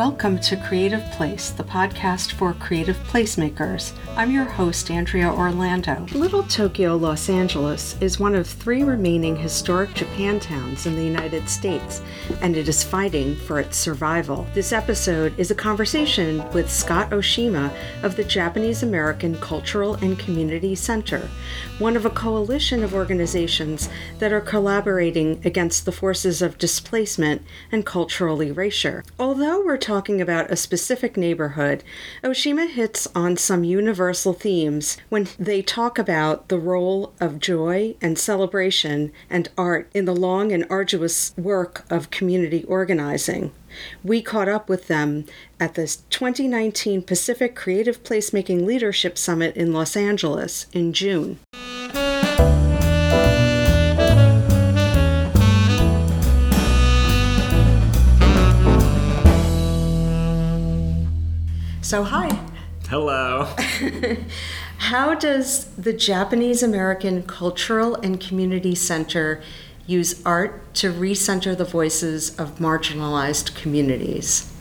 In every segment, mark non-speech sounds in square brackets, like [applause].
Welcome to Creative Place, the podcast for creative placemakers. I'm your host, Andrea Orlando. Little Tokyo, Los Angeles is one of three remaining historic Japan towns in the United States, and it is fighting for its survival. This episode is a conversation with Scott Oshima of the Japanese American Cultural and Community Center, one of a coalition of organizations that are collaborating against the forces of displacement and cultural erasure. Although we're talking about a specific neighborhood, Oshima hits on some universal themes when they talk about the role of joy and celebration and art in the long and arduous work of community organizing. We caught up with them at the 2019 Pacific Creative Placemaking Leadership Summit in Los Angeles in June. So, hi. Hello. [laughs] How does the Japanese American Cultural and Community Center use art to recenter the voices of marginalized communities?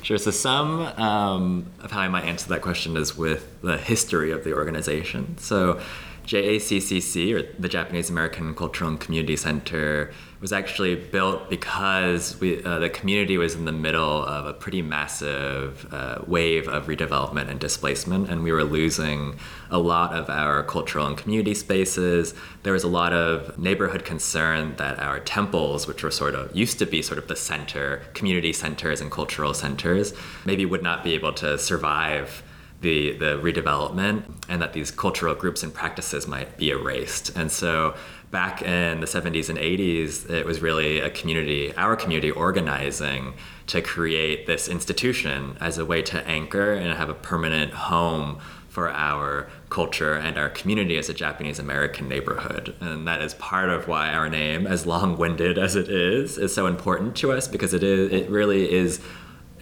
Sure. So, some um, of how I might answer that question is with the history of the organization. So, JACCC, or the Japanese American Cultural and Community Center, was actually built because we, uh, the community was in the middle of a pretty massive uh, wave of redevelopment and displacement, and we were losing a lot of our cultural and community spaces. There was a lot of neighborhood concern that our temples, which were sort of used to be sort of the center, community centers and cultural centers, maybe would not be able to survive the, the redevelopment and that these cultural groups and practices might be erased. And so back in the 70s and 80s, it was really a community, our community organizing to create this institution as a way to anchor and have a permanent home for our culture and our community as a Japanese American neighborhood. And that is part of why our name, as long winded as it is, is so important to us because it is it really is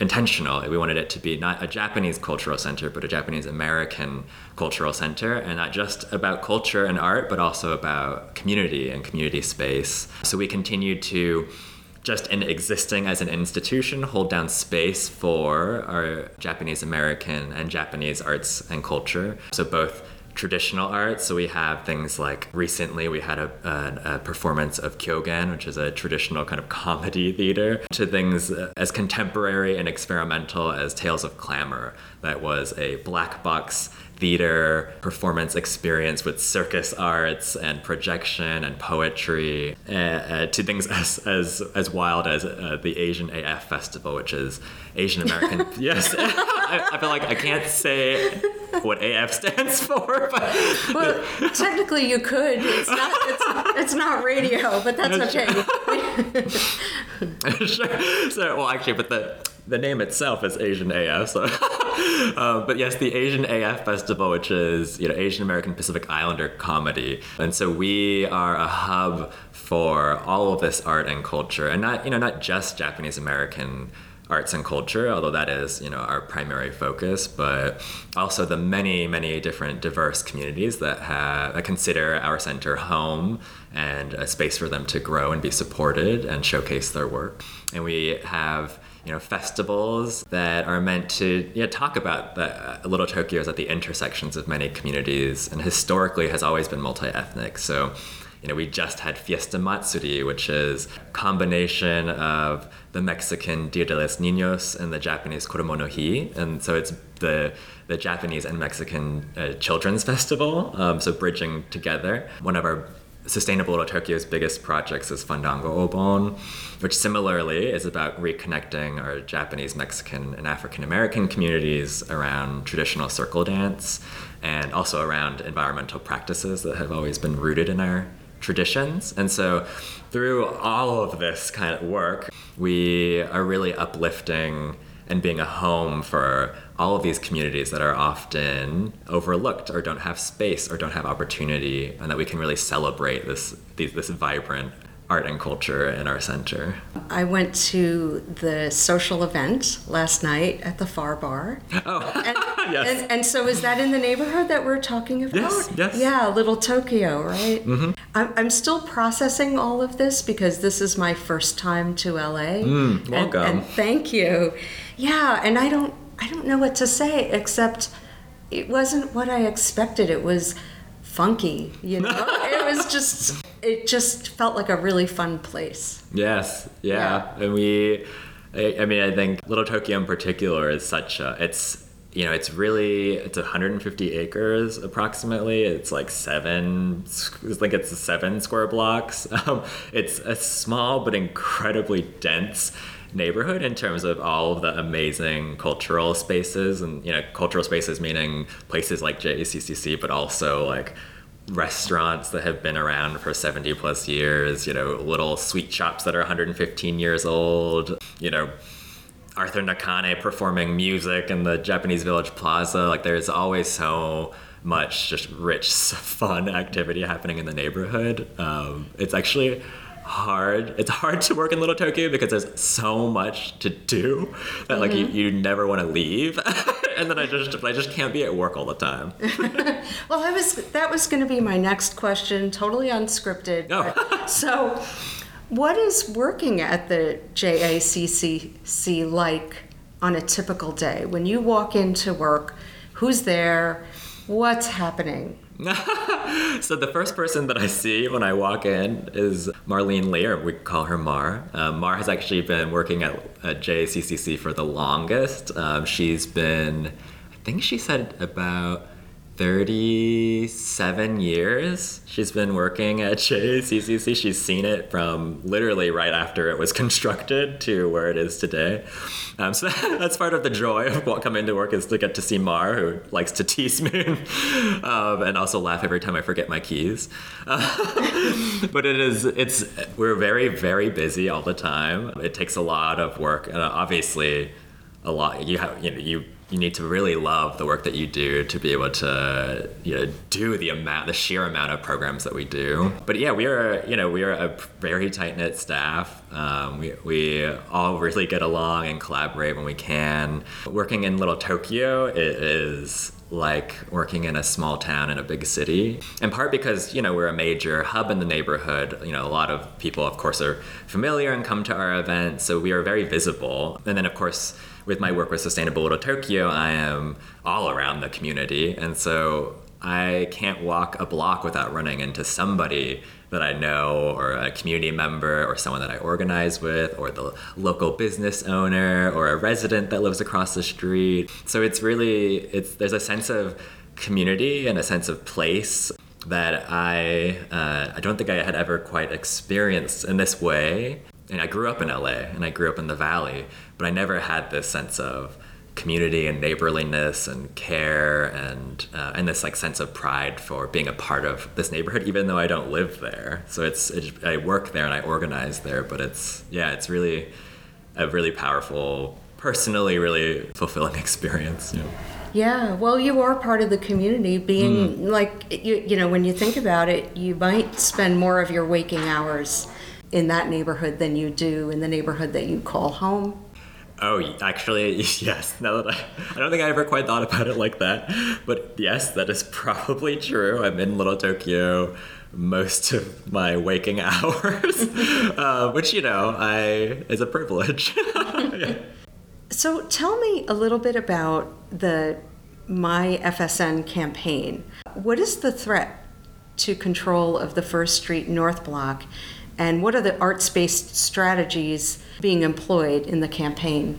intentional. We wanted it to be not a Japanese cultural center, but a Japanese American cultural center, and not just about culture and art, but also about community and community space. So we continued to just in existing as an institution hold down space for our Japanese American and Japanese arts and culture. So both traditional art. So we have things like recently we had a, a, a, performance of Kyogen, which is a traditional kind of comedy theater, to things uh, as contemporary and experimental as Tales of Clamor, that was a black box theater performance experience with circus arts and projection and poetry uh, uh, to things [laughs] as, as, as wild as uh, the Asian AF Festival, which is Asian American. [laughs] yes, [laughs] I, I, feel like I can't say what AF stands for, but well, technically you could. It's not. It's, it's not radio, but that's okay. sure. So, well, actually, but the the name itself is Asian AF. So, [laughs] uh, but yes, the Asian AF Festival, which is you know Asian American Pacific Islander comedy, and so we are a hub for all of this art and culture, and not you know not just Japanese American arts and culture, although that is you know our primary focus, but also the many many different diverse communities that have that consider our center home and a space for them to grow and be supported and showcase their work. And we have you know festivals that are meant to talk about the uh, Little Tokyo is at the intersections of many communities and historically has always been multi-ethnic. So you know, we just had Fiesta Matsuri, which is a combination of the Mexican Dia de los Niños and the Japanese Kodomo no Hi. And so it's the, the Japanese and Mexican uh, children's festival, um, so bridging together. One of our Sustainable Tokyo's biggest projects is Fandango Obon, which similarly is about reconnecting our Japanese, Mexican, and African American communities around traditional circle dance and also around environmental practices that have always been rooted in our traditions. And so, through all of this kind of work, we are really uplifting and being a home for all of these communities that are often overlooked or don't have space or don't have opportunity, and that we can really celebrate this these, this vibrant art and culture in our center. I went to the social event last night at the Far Bar. Oh, Yes. And, and so is that in the neighborhood that we're talking about? Yes, yes. Yeah, Little Tokyo, right? Mm-hmm. I'm, I'm still processing all of this because this is my first time to LA. Mm, And- welcome. And, thank you. Yeah, and I don't I don't know what to say except it wasn't what I expected. It was funky, you know. [laughs] it was just it just felt like a really fun place. Yes, yeah. And we, I, I mean, I think Little Tokyo in particular is such a, it's, you know, it's really, it's 150 acres approximately. It's like seven, it's like it's seven square blocks. [laughs] Um, it's a small but incredibly dense neighborhood in terms of all of the amazing cultural spaces and you know cultural spaces meaning places like JACCC but also like restaurants that have been around for 70 plus years, you know, little sweet shops that are 115 years old, you know, Arthur Nakane performing music in the Japanese Village Plaza. Like, there's always so much just rich, [laughs] fun activity happening in the neighborhood. Um, it's actually hard. It's hard to work in Little Tokyo because there's so much to do that like you, you never want to leave. [laughs] and then I just I just can't be at work all the time. [laughs] Well, I was that was going to be my next question, totally unscripted. Oh. so, what is working at the JACCC like on a typical day? When you walk into work, who's there? What's happening? [laughs] so the first person that I see when I walk in is Marlene Lee, or we call her Mar. Um, Mar has actually been working at, at for the longest. Um, she's been, I think she said about 37 years she's been working at JACCC. She's seen it from literally right after it was [laughs] constructed to where it is today. Um, so [laughs] that's part of the joy of what coming to work is to get to see Mar, who likes to [laughs] tease me um, and also laugh every time I forget my keys. Uh, but it is, it's, we're very, very busy all the time. It takes a lot of work, and obviously, a lot. You have, you know, you you need to really love the work that you do to be able to you know do the amount the sheer amount of programs that we do. But yeah we are you know we are a very tight-knit staff. Um, we, we all really get along and collaborate when we can. Working in little tokyo is like working in a small town in a big city. In part because you know we're a major hub in the neighborhood. You know a lot of people of course are familiar and come to our events so we are very visible. And then of course with my work with Sustainable Little Tokyo, I am all around the community. And so I can't walk a block without running into somebody that I know, or a community member, or someone that I organize with, or the local business owner, or a resident that lives across the street. So it's really, it's there's a sense of community and a sense of place that I uh, I don't think I had ever quite experienced in this way. And I grew up in LA and I grew up in the Valley, but I never had this sense of community and neighborliness and care and uh, and this like sense of pride for being a part of this neighborhood, even though I don't live there. So it's it, I work there and I organize there, but it's yeah, it's really a really powerful, personally really fulfilling [laughs] experience. Know. Yeah, well, you are part of the community. Being like you, you know, when you think about it, you might spend more of your waking hours in that neighborhood than you do in the neighborhood that you call home. Oh, actually, [laughs] yes. Now that I, I don't think I ever quite thought about it like that, but yes, that is probably true. I'm in Little Tokyo most of my waking [laughs] hours, uh, which you know, I is a privilege. Yeah. [laughs] So tell me a little bit about the My FSN campaign. What is the threat to control of the First Street North Block, and what are the arts based strategies being employed in the campaign?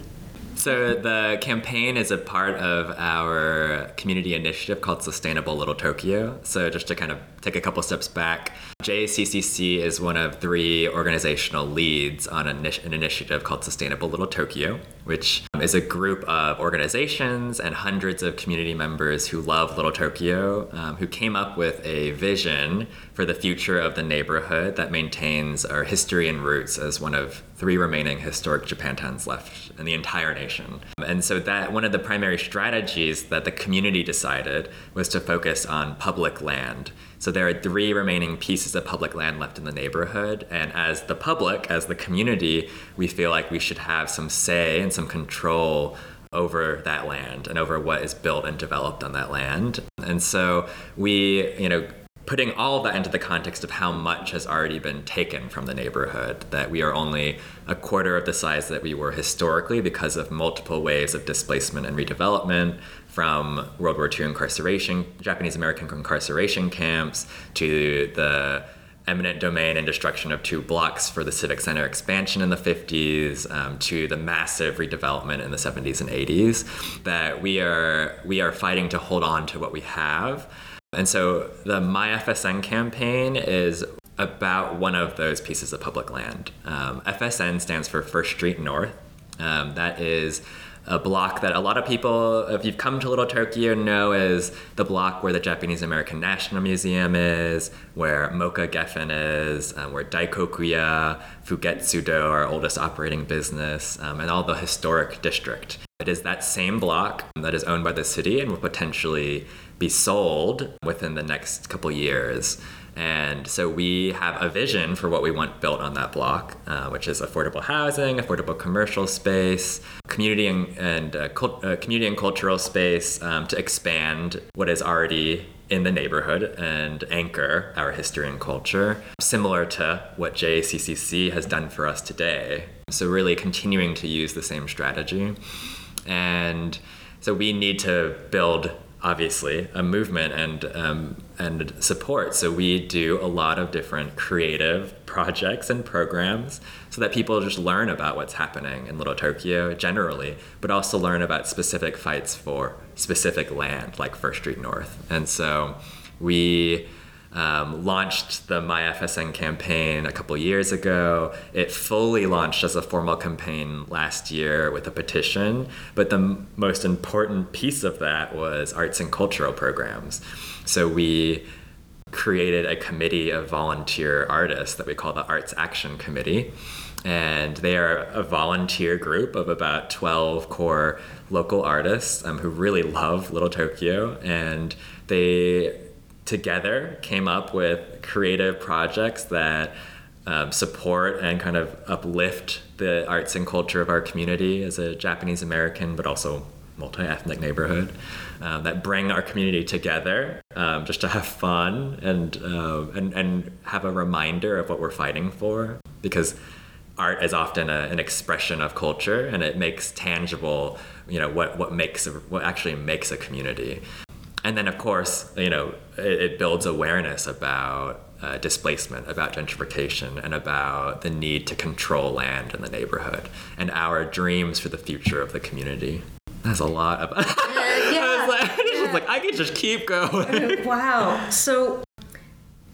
So the campaign is a part of our community initiative called Sustainable Little Tokyo. So just to kind of take a couple steps back, JACCC is one of three organizational leads on an, initi- an initiative called Sustainable Little Tokyo, which is a group of organizations and hundreds of community members who love Little Tokyo, um, who came up with a vision for the future of the neighborhood that maintains our history and roots as one of three remaining historic Japantowns left in the entire nation. And so that one of the primary strategies that the community decided was to focus on public land. So there are three remaining pieces of public land left in the neighborhood, and as the public, as the community, we feel like we should have some say and some control over that land and over what is built and developed on that land. And so we, you know, putting all of that into the context of how much has already been taken from the neighborhood, that we are only a quarter of the size that we were historically because of multiple waves of displacement and redevelopment from World War II incarceration, Japanese American incarceration camps, to the eminent domain and destruction of two blocks for the Civic Center expansion in the 50s um, to the massive redevelopment in the 70s and 80s that we are we are fighting to hold on to what we have and so the MyFSN campaign is about one of those pieces of public land. Um, FSN stands for First Street North. Um, that is a block that a lot of people, if you've come to Little Tokyo, know is the block where the Japanese American National Museum is, where MOCA Geffen is, um, where Daikokuya, Fugetsudo, our oldest operating business, um, and all the historic district. It is that same block that is owned by the city and will potentially be sold within the next couple years. And so we have a vision for what we want built on that block, uh, which is affordable housing, affordable commercial space, community and, and uh, cult, uh, community and cultural space um, to expand what is already in the neighborhood and anchor our history and culture, similar to what JACCC has done for us today. So really continuing to use the same strategy. And so we need to build obviously a movement and um, and support. So we do a lot of different creative projects and programs so that people just learn about what's happening in Little Tokyo generally, but also learn about specific fights for specific land like First Street North. And so we um, launched the MyFSN campaign a couple years ago. It fully launched as a formal campaign last year with a petition. But the m- most important piece of that was arts and cultural programs. So we created a committee of volunteer artists that we call the Arts Action Committee. And they are a volunteer group of about 12 core local artists um, who really love Little Tokyo. And they together came up with creative projects that um, support and kind of uplift the arts and culture of our community as a Japanese American, but also multi ethnic neighborhood um, that bring our community together um, just to have fun and, uh, and, and have a reminder of what we're fighting for. Because art is often a, an expression of culture and it makes tangible you know what, what makes what actually makes a community and then of course you know it, it builds awareness about uh, displacement about gentrification and about the need to control land in the neighborhood and our dreams for the future of the community. That's a lot of [laughs] uh, yeah, I, was like, yeah. I, like, I could just keep going. [laughs] Wow. So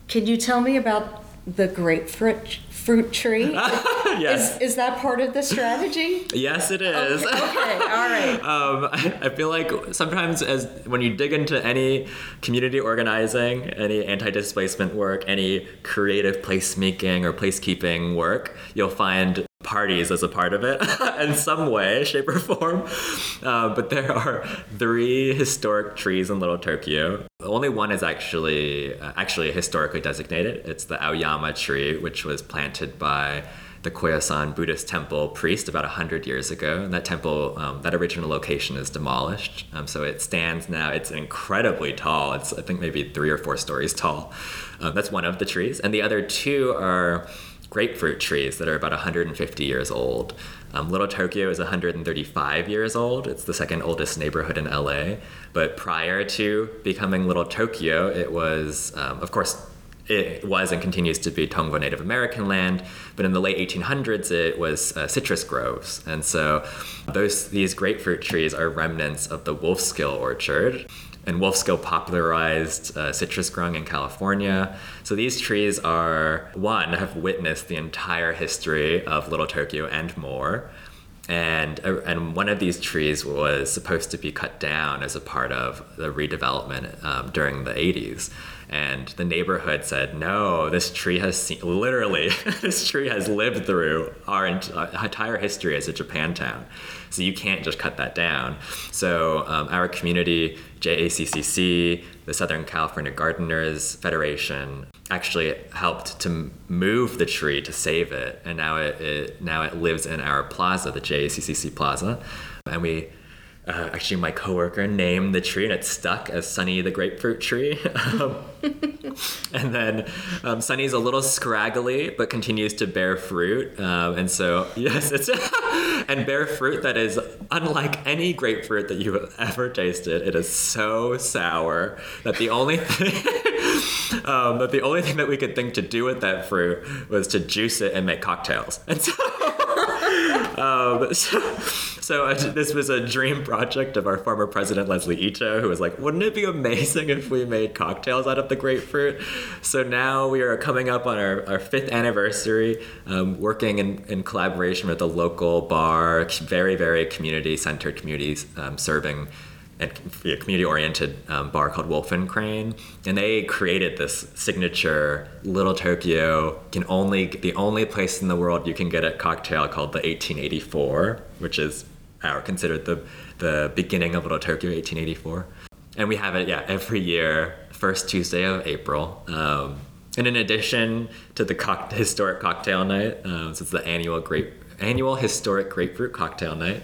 can you tell me about the grapefruit fruit tree. [laughs] yes. Is, is, that part of the strategy? Yes, it is. Okay, okay. all right. [laughs] um, I, feel like sometimes as when you dig into any community organizing, any anti-displacement work, any creative placemaking or placekeeping work, you'll find parties as a part of it [laughs] in some way, shape, or form. Uh, but there are three historic trees in Little Tokyo. Only one is actually uh, actually historically designated. It's the Aoyama tree, which was planted by the Koyasan Buddhist temple priest about 100 years ago. And that temple, um, that original location is demolished. Um, so it stands now, it's incredibly tall. It's, I think, maybe three or four stories tall. Um, that's one of the trees. And the other two are grapefruit trees that are about 150 years old. Um, Little Tokyo is 135 years old. It's the second oldest neighborhood in LA. But prior to becoming Little Tokyo, it was, um, of course, it was and continues to be Tongva Native American land, but in the late 1800s it was uh, citrus groves, and so those these grapefruit trees are remnants of the Wolfskill orchard, and Wolfskill popularized uh, citrus growing in California. So these trees are, one, have witnessed the entire history of Little Tokyo and more. And, uh, and one of these trees was supposed to be cut down as a part of the redevelopment um, during the 80s. And the neighborhood said, no, this tree has seen, literally, [laughs] this tree has lived through our entire history as a Japantown. So you can't just cut that down. So um, our community, JACCC, the Southern California Gardeners Federation, actually helped to move the tree to save it, and now it, it now it lives in our plaza, the JACCC Plaza, and we uh, actually my coworker named the tree and it stuck as Sunny the grapefruit tree. [laughs] um, [laughs] and then um, Sunny's a little scraggly but continues to bear fruit. Um, and so, [laughs] yes, it's and bear fruit that is unlike any grapefruit that you've ever tasted. It is so sour that the only thing um, that the only thing that we could think to do with that fruit was to juice it and make cocktails. And so. Um, so, so uh, this was a dream project of our former president Leslie Ito, who was like, "Wouldn't it be amazing if we made cocktails out of the grapefruit?" So now we are coming up on our, our fifth anniversary, um, working in, in collaboration with a local bar, very very community centered, communities um, serving a community-oriented um, bar called Wolf and Crane, and they created this signature Little Tokyo. Can only the only place in the world you can get a cocktail called the 1884, which is our considered the the beginning of Little Tokyo 1884, and we have it yeah every year first Tuesday of April. Um, and in addition to the co- historic cocktail night, um, so it's the annual grape annual historic grapefruit cocktail night.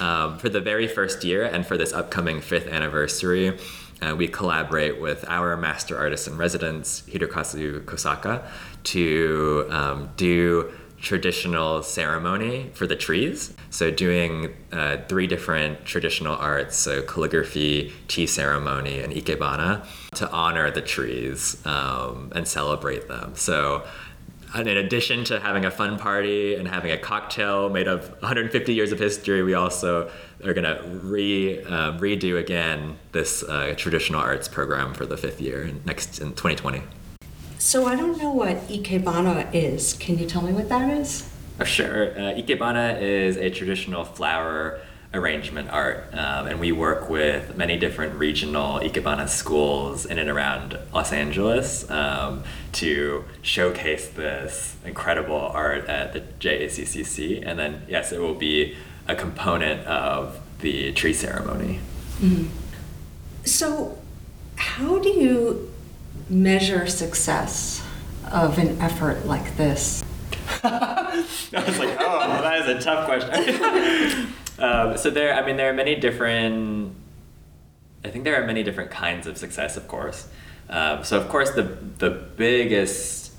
Um, for the very first year and for this upcoming fifth anniversary, uh, we collaborate with our master artist in residence, Hirokazu Kosaka, to um, do traditional ceremony for the trees. So, doing uh, three different traditional arts so, calligraphy, tea ceremony, and ikebana to honor the trees um, and celebrate them. So, and in addition to having a fun party and having a cocktail made of 150 years of history, we also are going to re uh, redo again this uh, traditional arts program for the fifth year next in 2020. So I don't know what ikebana is. Can you tell me what that is? Oh, sure. Uh, ikebana is a traditional flower arrangement art. Um, and we work with many different regional Ikebana schools in and around Los Angeles um, to showcase this incredible art at the JACCC. And then, yes, it will be a component of the tree ceremony. Mm-hmm. So, how do you measure success of an effort like this? [laughs] I was like, oh, that is a tough question. [laughs] Um, so there, I mean, there are many different. I think there are many different kinds of success, of course. Um, so of course, the the biggest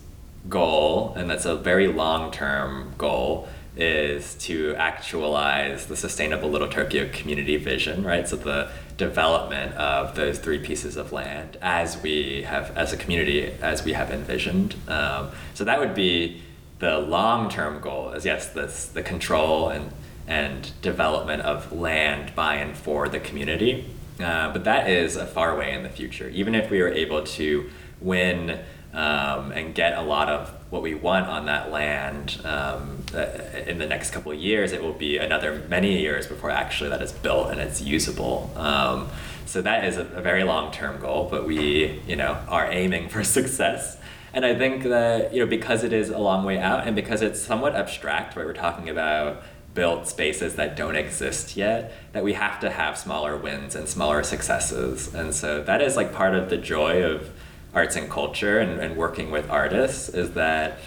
goal, and that's a very long term goal, is to actualize the sustainable Little Tokyo community vision, right? So the development of those three pieces of land as we have, as a community, as we have envisioned. Um, so that would be the long term goal. Is yes, this the control and and development of land by and for the community. Uh, but that is a far way in the future. Even if we were able to win um, and get a lot of what we want on that land um, uh, in the next couple of years, it will be another many years before actually that is built and it's usable. Um, so that is a, a very long term goal, but we, you know, are aiming for [laughs] success. And I think that, you know, because it is a long way out and because it's somewhat abstract, right? We're talking about built spaces that don't exist yet that we have to have smaller wins and smaller successes and so that is like part of the joy of arts and culture and, and working with artists is that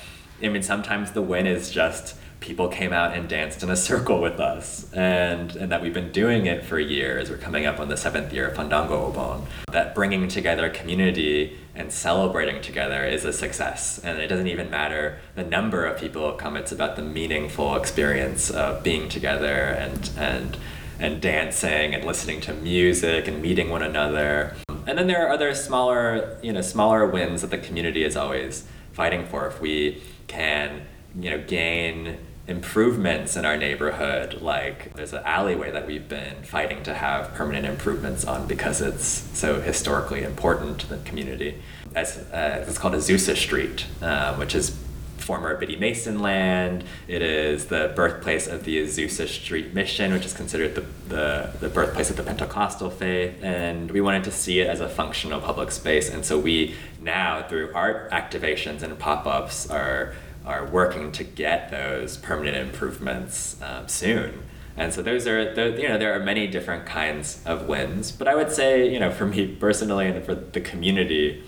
i mean sometimes the win is just people came out and danced in a [laughs] circle with us and and that we've been doing it for years we're coming up on the seventh year of fandango obon that bringing together community and celebrating together is a success. And it doesn't even matter the number of people who come, it's about the meaningful experience of being together and, and, and dancing and listening to music and meeting one another. And then there are other smaller, you know, smaller wins that the community is always fighting for. If we can, you know, gain improvements in our neighborhood. Like there's an alleyway that we've been fighting to have permanent improvements on because it's so historically important to the community. As, uh, it's called Azusa Street, um, which is former Biddy Mason land. It is the birthplace of the Azusa Street Mission, which is considered the, the, the birthplace of the Pentecostal faith. And we wanted to see it as a functional public space. And so we now, through art activations and pop ups, are are working to get those permanent improvements um, soon. And so those are, the, you know, there are many different kinds of wins. But I would say, you know, for me personally and for the community,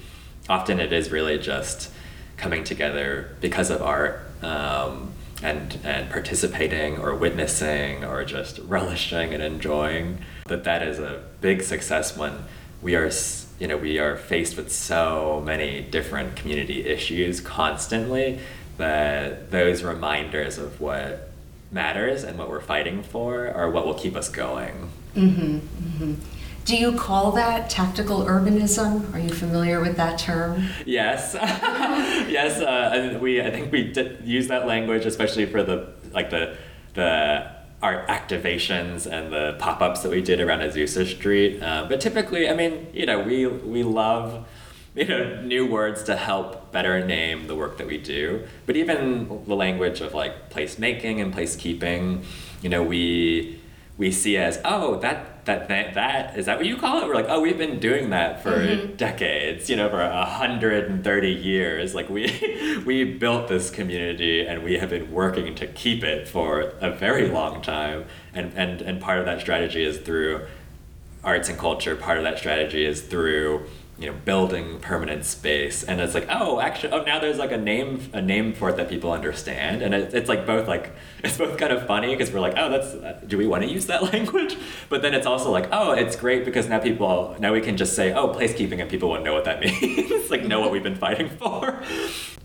often it is really just coming together because of art um, and and participating or witnessing or just relishing and enjoying That that is a big success when we are you know we are faced with so many different community issues constantly that those reminders of what matters and what we're fighting for are what will keep us going. Mm-hmm, mm-hmm. Do you call that tactical urbanism? Are you familiar with that term? Yes, [laughs] yes. Uh, we I think we use that language, especially for the like the the art activations and the pop-ups that we did around Azusa Street. Uh, but typically, I mean, you know, we we love you know new words to help better name the work that we do. But even the language of like placemaking and placekeeping, you know, we we see as oh that that that, that is that what you call it? We're like, oh, we've been doing that for mm-hmm. decades, you know, for hundred and thirty years. Like we [laughs] we built this community and we have been working to keep it for a very long time. And and and part of that strategy is through arts and culture. Part of that strategy is through you know building permanent space. And it's like oh actually oh now there's like a name a name for it that people understand. And it, it's like both like [laughs] it's both kind of funny because we're like oh that's uh, do we want to use that [laughs] language? But then it's also like oh it's great because now people now we can just say oh placekeeping and people won't know what that [laughs] means like know what we've been fighting for.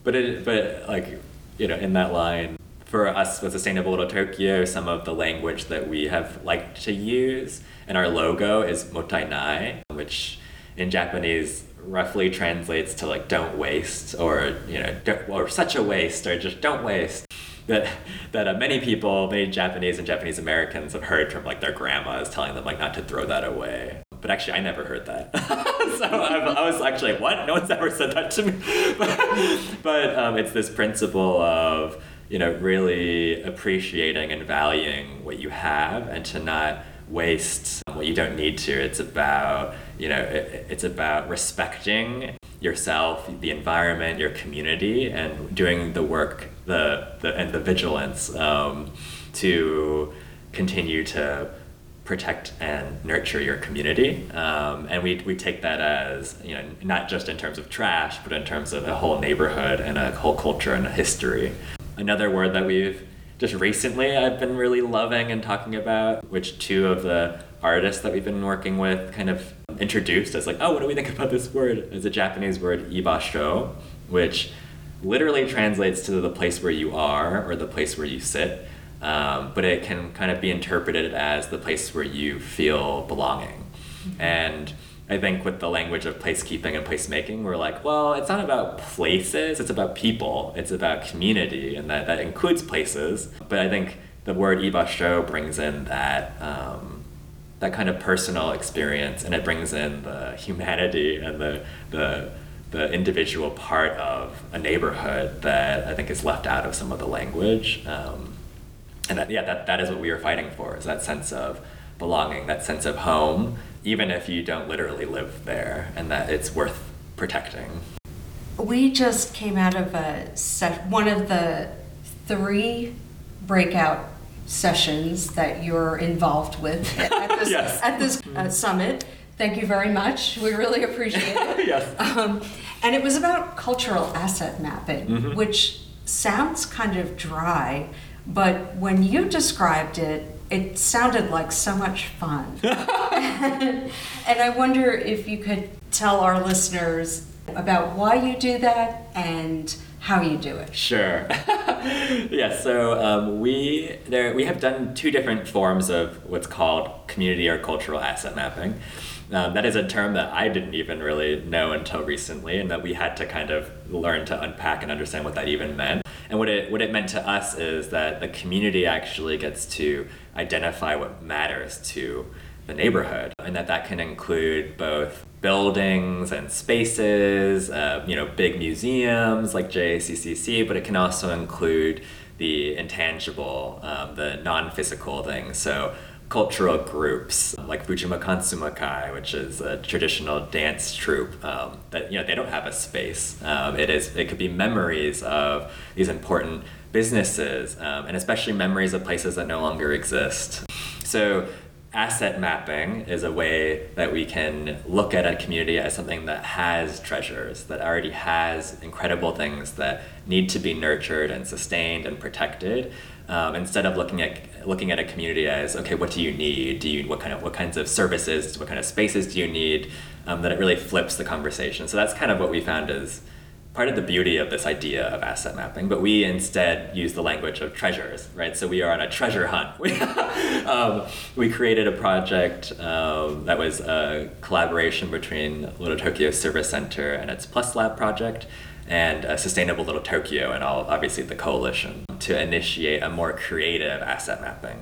But it but like you know in that line for us with sustainable little tokyo some of the language that we have liked to use and our logo is mottainai which in Japanese roughly translates to like don't waste or you know or such a waste or just don't waste that that uh, many people many japanese and japanese americans have heard from like their grandmas telling them like not to throw that away. But actually i never heard that. [laughs] So I, I, was actually like what? No one's ever said that to me. [laughs] But, but um, it's this principle of you know really appreciating and valuing what you have and to not waste what you don't need to. It's about, you know, it, it's about respecting yourself, the environment, your community, and doing the work, the, the and the vigilance um, to continue to protect and nurture your community. Um, and we, we take that as, you know, not just in terms of trash, but in terms of a whole neighborhood and a whole culture and a history. Another word that we've just recently I've been really loving and talking about, which two of the artists that we've been working with kind of introduced as like, oh, what do we think about this word? It's a Japanese word, ibasho, which literally translates to the place where you are or the place where you sit. Um, but it can kind of be interpreted as the place where you feel belonging. Mm-hmm. And I think with the language of placekeeping and placemaking, we're like, well, it's not about places, it's about people, it's about community, and that, that includes places. But I think the word ibasho brings in that um, that kind of personal experience, and it brings in the humanity and the the the individual part of a neighborhood that I think is left out of some of the language. Um, and that, yeah, that, that is what we are fighting for, is that sense of belonging, that sense of home even if you don't literally live there, and that it's worth protecting. We just came out of a set, one of the three breakout sessions that you're involved with [laughs] at this, yes. at this uh, summit. Thank you very much. We really appreciate it. [laughs] yes. Um, and it was about cultural asset mapping, mm-hmm. which sounds kind of dry, but when you described it, it sounded like so much fun. [laughs] and, I wonder if you could tell our listeners about why you do that and how you do it. Sure. [laughs] yeah, So um, we there we have done two different forms of what's called community or cultural asset mapping. Um, that is a term that I didn't even really know until recently, and that we had to kind of learn to unpack and understand what that even meant. And what it what it meant to us is that the community actually gets to identify what matters to the neighborhood, and that that can include both buildings and spaces, uh, you know, big museums like JACCC, but it can also include the intangible, um, the non-physical things. So cultural groups like Fujima Kansumakai, which is a traditional dance troupe um, that you know they don't have a space. Um, it is it could be memories of these important businesses um, and especially memories of places that no longer exist. So asset mapping is a way that we can look at a community as something that has treasures, that already has incredible things that need to be nurtured and sustained and protected um, instead of looking at looking at a community as okay, what do you need? Do you what kind of what kinds of services, what kind of spaces do you need? Um, that it really flips the conversation. So that's kind of what we found is part of the beauty of this idea of asset mapping, but we instead use the language of treasures, right? So we are on a treasure hunt. We, [laughs] um, we created a project um, that was a collaboration between Little Tokyo Service Center and its Plus Lab project and uh, Sustainable Little Tokyo and all, obviously the coalition to initiate a more creative asset mapping.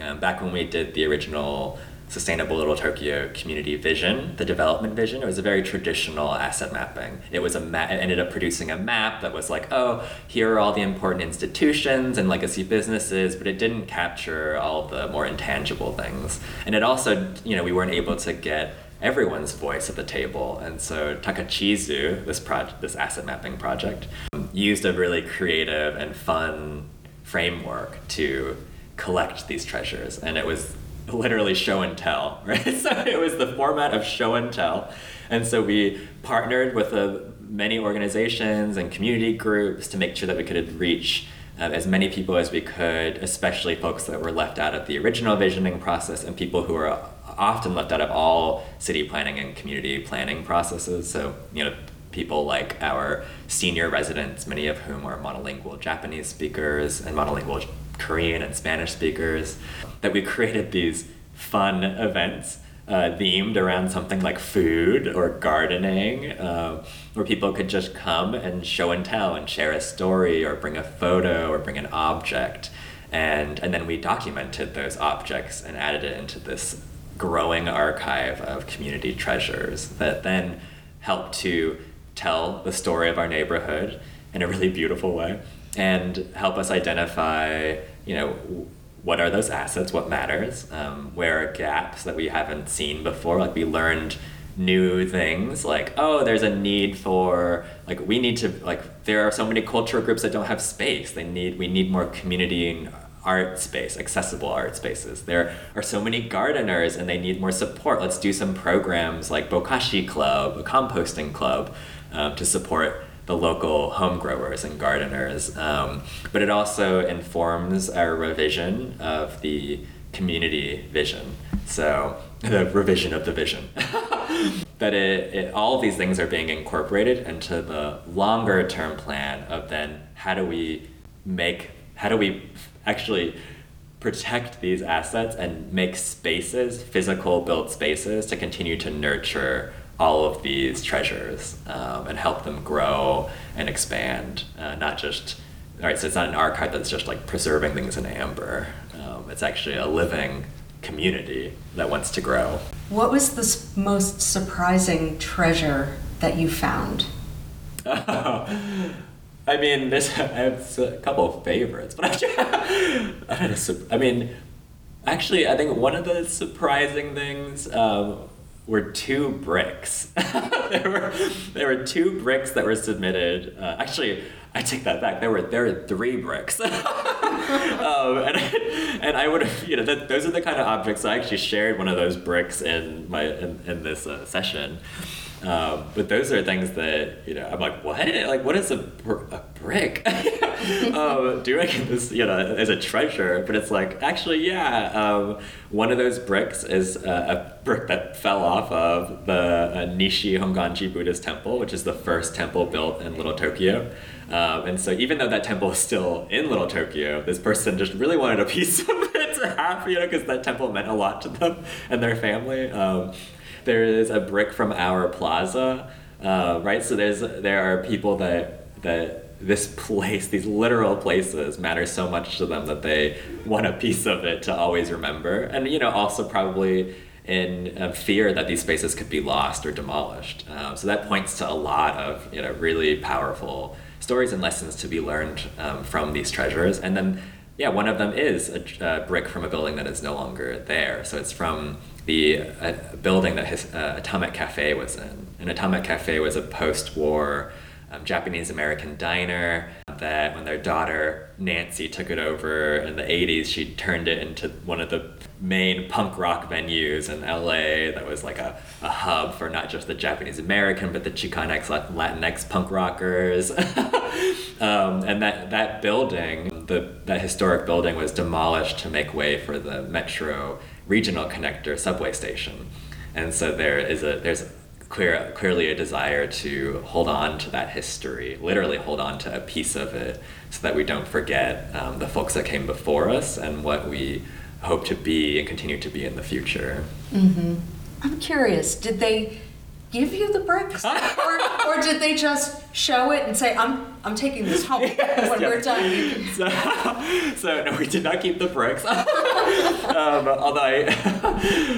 Um, back when we did the original Sustainable Little Tokyo community vision, the development vision. It was a very traditional asset mapping. It was a ma- it ended up producing a map that was like, oh, here are all the important institutions and legacy businesses, but it didn't capture all the more intangible things. And it also, you know, we weren't able to get everyone's voice at the table. And so Takachizu, this project, this asset mapping project, used a really creative and fun framework to collect these treasures. And it was literally show and tell, [laughs] right? So it was the format of show and tell. And so we partnered with uh, many organizations and community groups to make sure that we could reach uh, as many people as we could, especially folks that were left out of the original visioning process and people who are often left out of all city planning and community planning processes. So, you know, people like our senior residents, many of whom are monolingual Japanese speakers and monolingual Korean and Spanish speakers, that we created these fun events uh, themed around something like food or gardening, uh, where people could just come and show and tell and share a story or bring a photo or bring an object. And, and then we documented those objects and added it into this growing archive of community treasures that then help to tell the story of our neighborhood in a really beautiful way and help us identify, you know, what are those assets, what matters, um, where are gaps that we haven't seen before. Like we learned new things like oh there's a need for like we need to like there are so many cultural groups that don't have space they need we need more community and art space accessible art spaces there are so many gardeners and they need more support let's do some programs like bokashi club a composting club uh, to support the local home growers and gardeners. Um, but it also informs our revision of the community vision. So [laughs] the revision of the vision. [laughs] that it, it, all of these things are being incorporated into the longer term plan of then how do we make how do we actually protect these assets and make spaces physical built spaces to continue to nurture all of these treasures um, and help them grow and expand. Uh, not just, all right, so it's not an archive that's just like preserving things in amber. Um, it's actually a living community that wants to grow. What was the most surprising treasure that you found? [laughs] I mean, there's [laughs] I have a couple of favorites, but I, [laughs] I mean, actually, I think one of the surprising things um, were two bricks. [laughs] there were there were two bricks that were submitted. Uh, actually, I take that back. There were there were three bricks. um, and, I, and I would have you know that, those are the kind of objects I actually shared one of those bricks in my in, in this uh, session. Um, but those are things that you know I'm like what? Like what is a, br- a brick? [laughs] Um, doing this you know as a treasure? But it's like actually yeah um, one of those bricks is a, a brick that fell off of the uh, Nishi Honganji Buddhist temple which is the first temple built in Little Tokyo. Um, and so even though that temple is still in Little Tokyo this person just really wanted a piece [laughs] of it to have you know because that temple meant a lot to them and their family. Um, there is a brick from our plaza, uh, right? So there's there are people that that this place, these literal places, matter so much to them that they want a piece of it to always remember, and you know also probably in uh, fear that these spaces could be lost or demolished. Um, so that points to a lot of you know really powerful stories and lessons to be learned um, from these treasures, and then yeah, one of them is a, a, brick from a building that is no longer there. So it's from the uh, building that his uh, Atomic Cafe was in. And Atomic Cafe was a post war um, Japanese American diner that when their daughter Nancy took it over in the 80s, she turned it into one of the main punk rock venues in LA that was like a, a hub for not just the Japanese American, but the Chicanx, Latinx punk rockers. [laughs] um, and that, that building the that historic building was demolished to make way for the metro regional connector subway station, and so there is a there's clear clearly a desire to hold on to that history, literally hold on to a piece of it, so that we don't forget um, the folks that came before us and what we hope to be and continue to be in the future. Mm-hmm. I'm curious, did they give you the bricks, or, or did they just show it and say, "I'm I'm taking this home [laughs] yes, when we're done"? So, [laughs] so, no, we did not keep the bricks. [laughs] um, although I,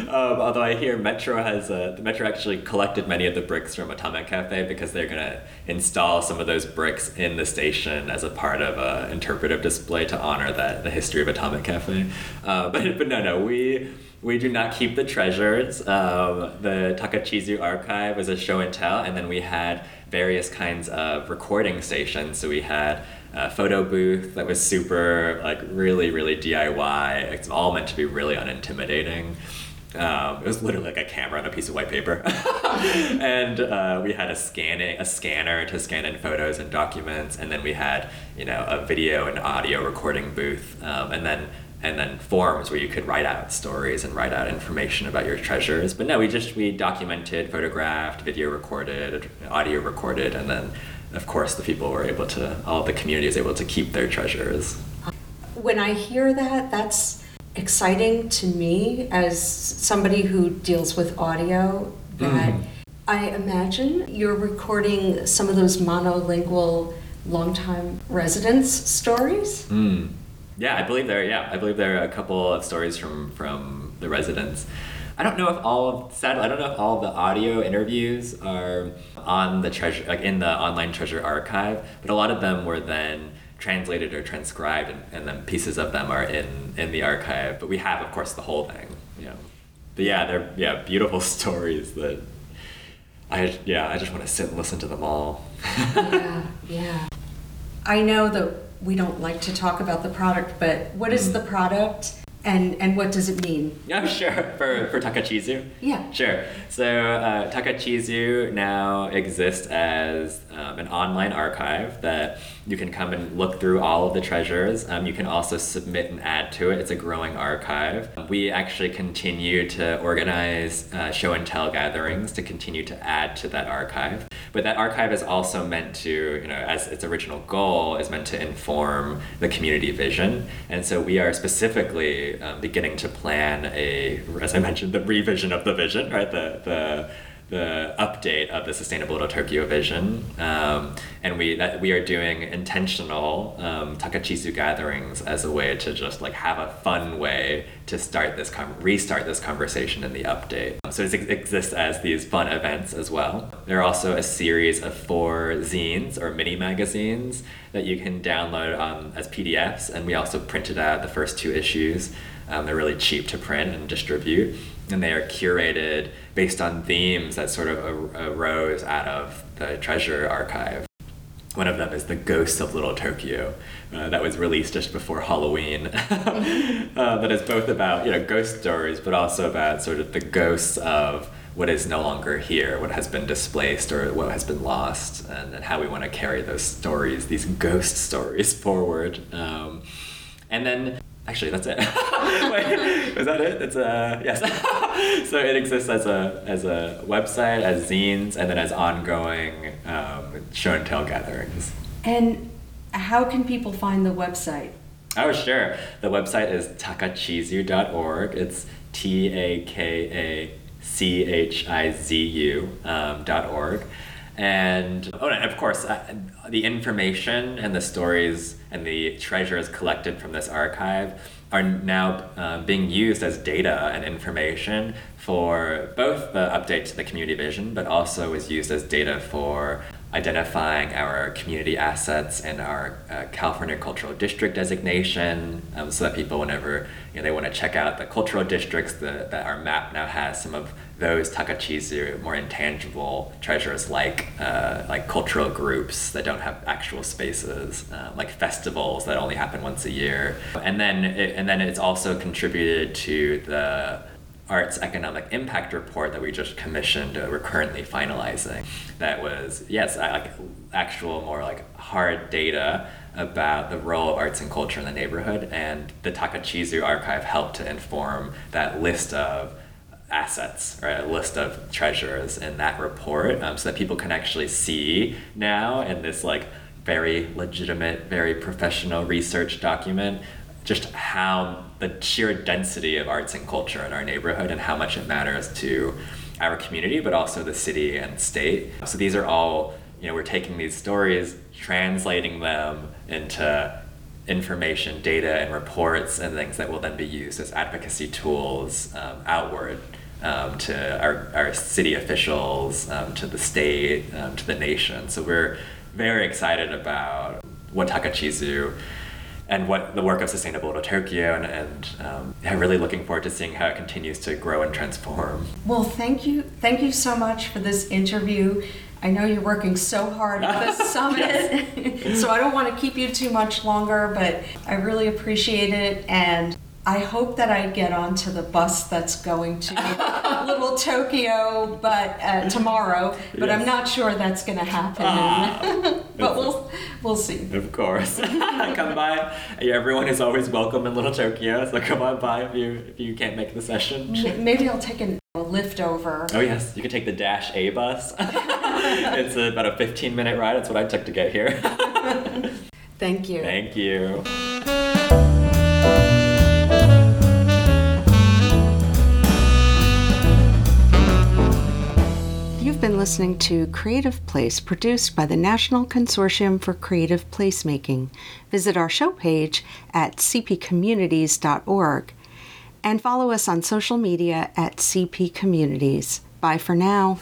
um, although I hear Metro has uh, the Metro actually collected many of the bricks from Atomic Cafe because they're gonna install some of those bricks in the station as a part of an interpretive display to honor that the history of Atomic Cafe. Uh, but but no no we we do not keep the treasures. Um, the Takachizu archive was a show and tell, and then we had various kinds of recording stations. So we had a photo booth that was super, like, really, really DIY. It's all meant to be really unintimidating. Um, it was literally like a camera on a piece of white paper, [laughs] and uh, we had a scanning a scanner to scan in photos and documents, and then we had you know a video and audio recording booth, um, and then and then forms where you could write out stories and write out information about your treasures. But no, we just we documented, photographed, video recorded, audio recorded, and then of course the people were able to all the community is able to keep their treasures. When I hear that, that's exciting to me as somebody who deals with audio that mm. I imagine you're recording some of those monolingual longtime residents stories. Mm. Yeah, I believe there. Yeah, I believe there are a couple of stories from from the residents. I don't know if all of sadly I don't know if all of the audio interviews are on the treasure like in the online treasure archive, but a lot of them were then translated or transcribed, and, and then pieces of them are in in the archive. But we have, of course, the whole thing. You know, but yeah, they're yeah beautiful [laughs] stories that I yeah I just want to sit and listen to them all. [laughs] yeah, yeah. I know that we don't like to talk about the product, but what is mm. the product and and what does it mean? Yeah, [laughs] sure. For for Takachizu. Yeah. Sure. So uh, Takachizu now exists as um, an online archive that you can come and look through all of the treasures. Um, you can also submit and add to it. It's a growing archive. We actually continue to organize uh, show and tell gatherings to continue to add to that archive. But that archive is also meant to, you know, as its original goal, is meant to inform the community vision. And so we are specifically um, beginning to plan a, as I mentioned, the revision of the vision, right? The the the update of the Sustainable Little Tokyo vision, um, and we that we are doing intentional um, Takachizu gatherings as a way to just like have a fun way to start this com- restart this conversation in the update. So it exists as these fun events as well. There are also a series of four zines or mini magazines that you can download um, as PDFs, and we also printed out the first two issues. Um, they're really cheap to print and distribute and they are curated based on themes that sort of arose out of the treasure archive. One of them is The Ghost of Little Tokyo, uh, that was released just before Halloween. [laughs] uh, that is both about you know ghost stories, but also about sort of the ghosts of what is no longer here, what has been displaced or what has been lost, and, and how we want to carry those stories, these ghost stories, forward. Um, and then Actually, that's it. [laughs] [laughs] Was that it? It's a yes. [laughs] so it exists as a as a website, as zines, and then as ongoing um, show and tell gatherings. And how can people find the website? Oh, sure. The website is takachizu.org. It's T A K A C H I Z U um, dot org. And oh, and of course, uh, the information and the stories and the treasures collected from this archive are now uh, being used as data and information for both the update to the community vision, but also is used as data for identifying our community assets and our uh, California Cultural District designation, um, so that people, whenever you know, they want to check out the cultural districts, the, that our map now has some of those Takachizu more intangible treasures like uh, like cultural groups that don't have actual spaces, uh, like festivals that only happen once a year, and then it, and then it's also contributed to the arts economic impact report that we just commissioned uh, we're currently finalizing. That was yes like actual more like hard data about the role of arts and culture in the neighborhood. And the takachizu archive helped to inform that list of assets right a list of treasures in that report um, so that people can actually see now in this like very legitimate very professional research document just how the sheer density of arts and culture in our neighborhood and how much it matters to our community, but also the city and state. So these are all, you know, we're taking these stories, translating them into information, data, and reports and things that will then be used as advocacy tools um, outward um, to our, our city officials, um, to the state, um, to the nation. So we're very excited about what Takachizu and what the work of Sustainable Tokyo, and, and um, yeah, really looking forward to seeing how it continues to grow and transform. Well, thank you, thank you so much for this interview. I know you're working so hard at the [laughs] summit, [laughs] so I don't want to keep you too much longer, but I really appreciate it and I hope that I get onto the bus that's going to [laughs] Little Tokyo, but uh, tomorrow. But yes. I'm not sure that's going to happen. Ah, [laughs] but we'll we'll see. Of course, [laughs] come by. Everyone is always welcome in Little Tokyo, so come on by if you if you can't make the session. Maybe I'll take a lift over. Oh yes, you can take the Dash A bus. [laughs] it's about a 15 minute ride. That's what I took to get here. Thank you. Thank you. Been listening to Creative Place, produced by the National Consortium for Creative Placemaking. Visit our show page at cpcommunities.org and follow us on social media at CP Communities. Bye for now.